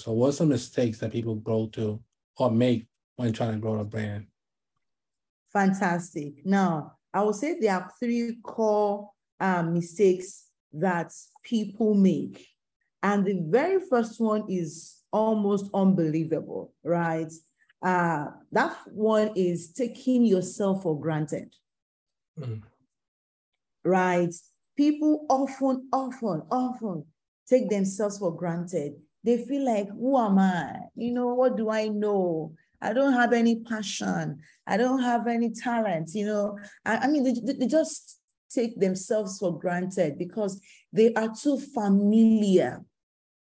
So what's some mistakes that people go to or make when trying to grow a brand? Fantastic. Now, I would say there are three core uh, mistakes that people make. And the very first one is almost unbelievable, right? Uh, that one is taking yourself for granted. Mm. Right? People often, often, often take themselves for granted. They feel like, who am I? You know, what do I know? I don't have any passion. I don't have any talent. You know, I, I mean, they, they just take themselves for granted because they are too familiar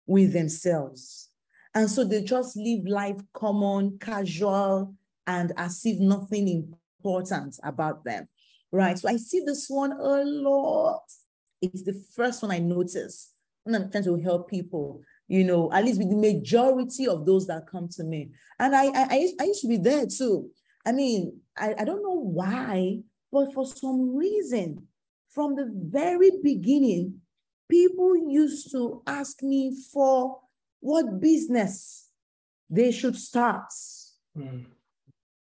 with themselves. And so they just live life common, casual, and as if nothing important about them. Right. So I see this one a lot. It's the first one I notice when I'm trying to help people, you know, at least with the majority of those that come to me. And I I, I, used, to be there too. I mean, I, I don't know why, but for some reason, from the very beginning, people used to ask me for what business they should start. Mm.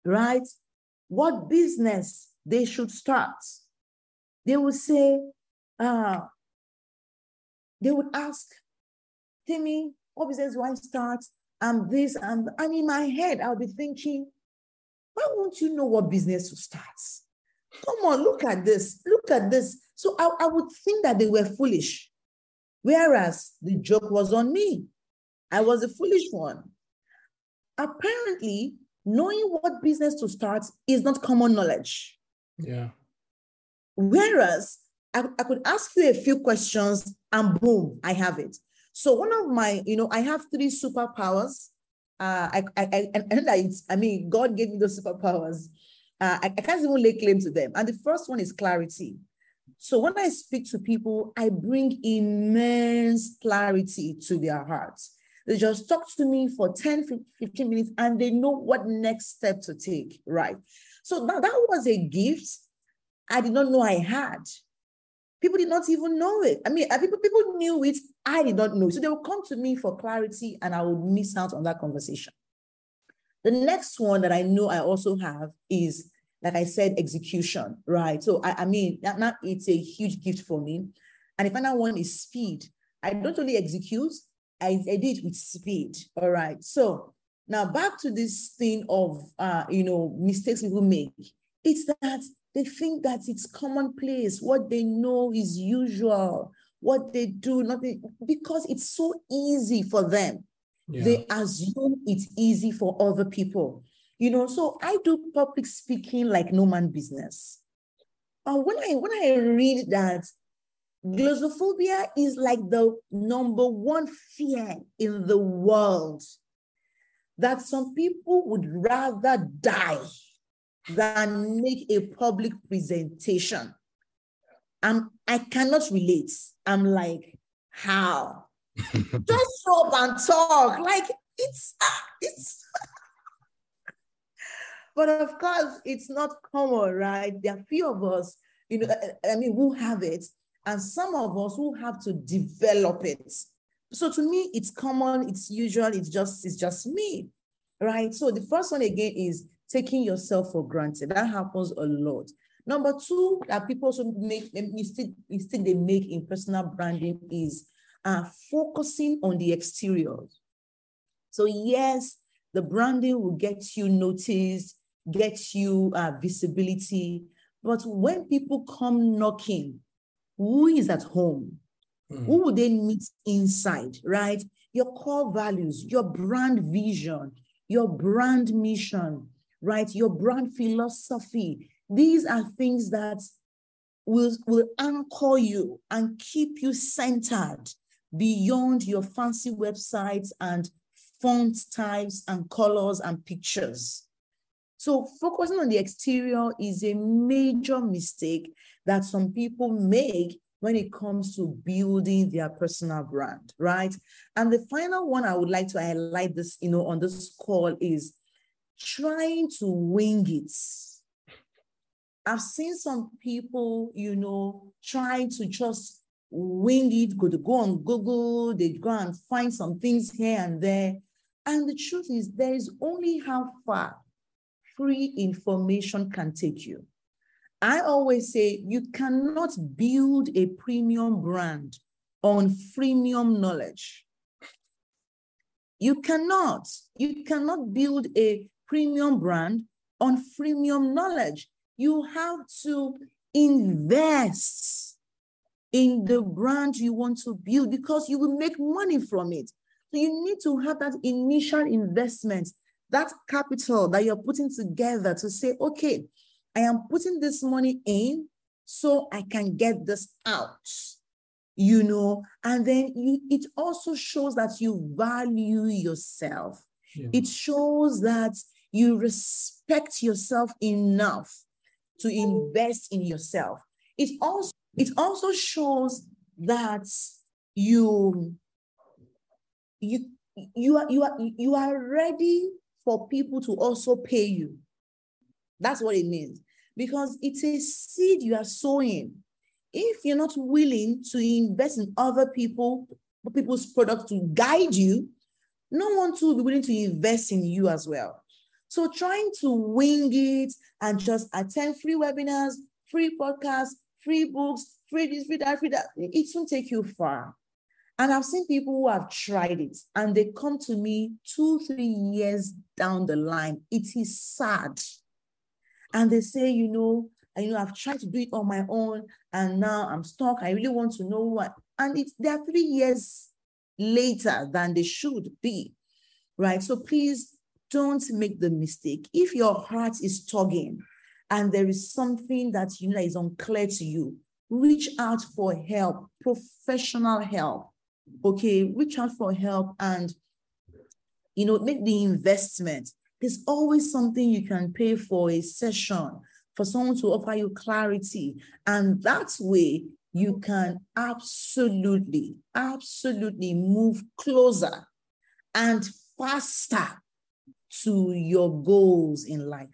Right? What business they should start. They would say, uh, they would ask, Timmy, what business do I start? And this, and, and in my head, I'll be thinking, why won't you know what business to start? Come on, look at this. Look at this. So I, I would think that they were foolish. Whereas the joke was on me. I was a foolish one. Apparently, knowing what business to start is not common knowledge. Yeah. Whereas I, I could ask you a few questions and boom, I have it. So one of my, you know, I have three superpowers. Uh, I, I, I, and I, I mean, God gave me those superpowers. Uh, I, I can't even lay claim to them. And the first one is clarity. So when I speak to people, I bring immense clarity to their hearts. They just talk to me for 10, 15 minutes and they know what next step to take, right? So that, that was a gift I did not know I had. People did not even know it. I mean, people, people knew it, I did not know. So they would come to me for clarity and I would miss out on that conversation. The next one that I know I also have is like I said, execution, right? So I, I mean, that, that it's a huge gift for me. And the final one is speed. I don't only execute, I, I did with speed. All right. So now back to this thing of uh, you know, mistakes people make. It's that they think that it's commonplace, what they know is usual, what they do, nothing, because it's so easy for them. Yeah. They assume it's easy for other people. You know, so I do public speaking like no man business. And when I when I read that glossophobia is like the number one fear in the world, that some people would rather die than make a public presentation. And I cannot relate. I'm like, how? Just show up and talk. Like it's ah, it's but of course, it's not common, right? There are few of us, you know, eh, eh, I mean, who have it, and some of us who have to develop it. So to me, it's common, it's usual, it's just, it's just me, right? So the first one again is taking yourself for granted. That happens a lot. Number two, that people also make mistake, mistake they make in personal branding is uh, focusing on the exterior. So yes, the branding will get you noticed, get you uh, visibility. But when people come knocking, who is at home? Mm. Who would they meet inside, right? Your core values, your brand vision, your brand mission, right? Your brand philosophy. These are things that will, will anchor you and keep you centered beyond your fancy websites and font types and colors and pictures. So focusing on the exterior is a major mistake that some people make when it comes to building their personal brand, right? And the final one I would like to highlight this, you know, on this call is trying to wing it. I've seen some people, you know, trying to just wing it, go to go on Google, they go and find some things here and there. And the truth is, there is only how far free information can take you. I always say you cannot build a premium brand on freemium knowledge. You cannot. You cannot build a premium brand on freemium knowledge. You have to invest in the brand you want to build because you will make money from it. So you need to have that initial investment, that capital that you're putting together to say, okay, I am putting this money in so I can get this out. You know, and then you, it also shows that you value yourself. Yeah. It shows that you respect yourself enough to invest in yourself. It also it also shows that you you you are you are you are ready for people to also pay you. That's what it means. Because it's a seed you are sowing. If you're not willing to invest in other people, people's products to guide you, no one will be willing to invest in you as well. So trying to wing it and just attend free webinars, free podcasts, free books, free this, free that, free that, it won't take you far. And I've seen people who have tried it and they come to me two, three years down the line. It is sad. And they say, you know, you know, I've tried to do it on my own and now I'm stuck. I really want to know what. And it's they are three years later than they should be. Right. So please don't make the mistake. If your heart is tugging and there is something that you know is unclear to you, reach out for help, professional help. Okay, reach out for help and you know make the investment. There's always something you can pay for a session for someone to offer you clarity, and that way you can absolutely, absolutely move closer and faster to your goals in life.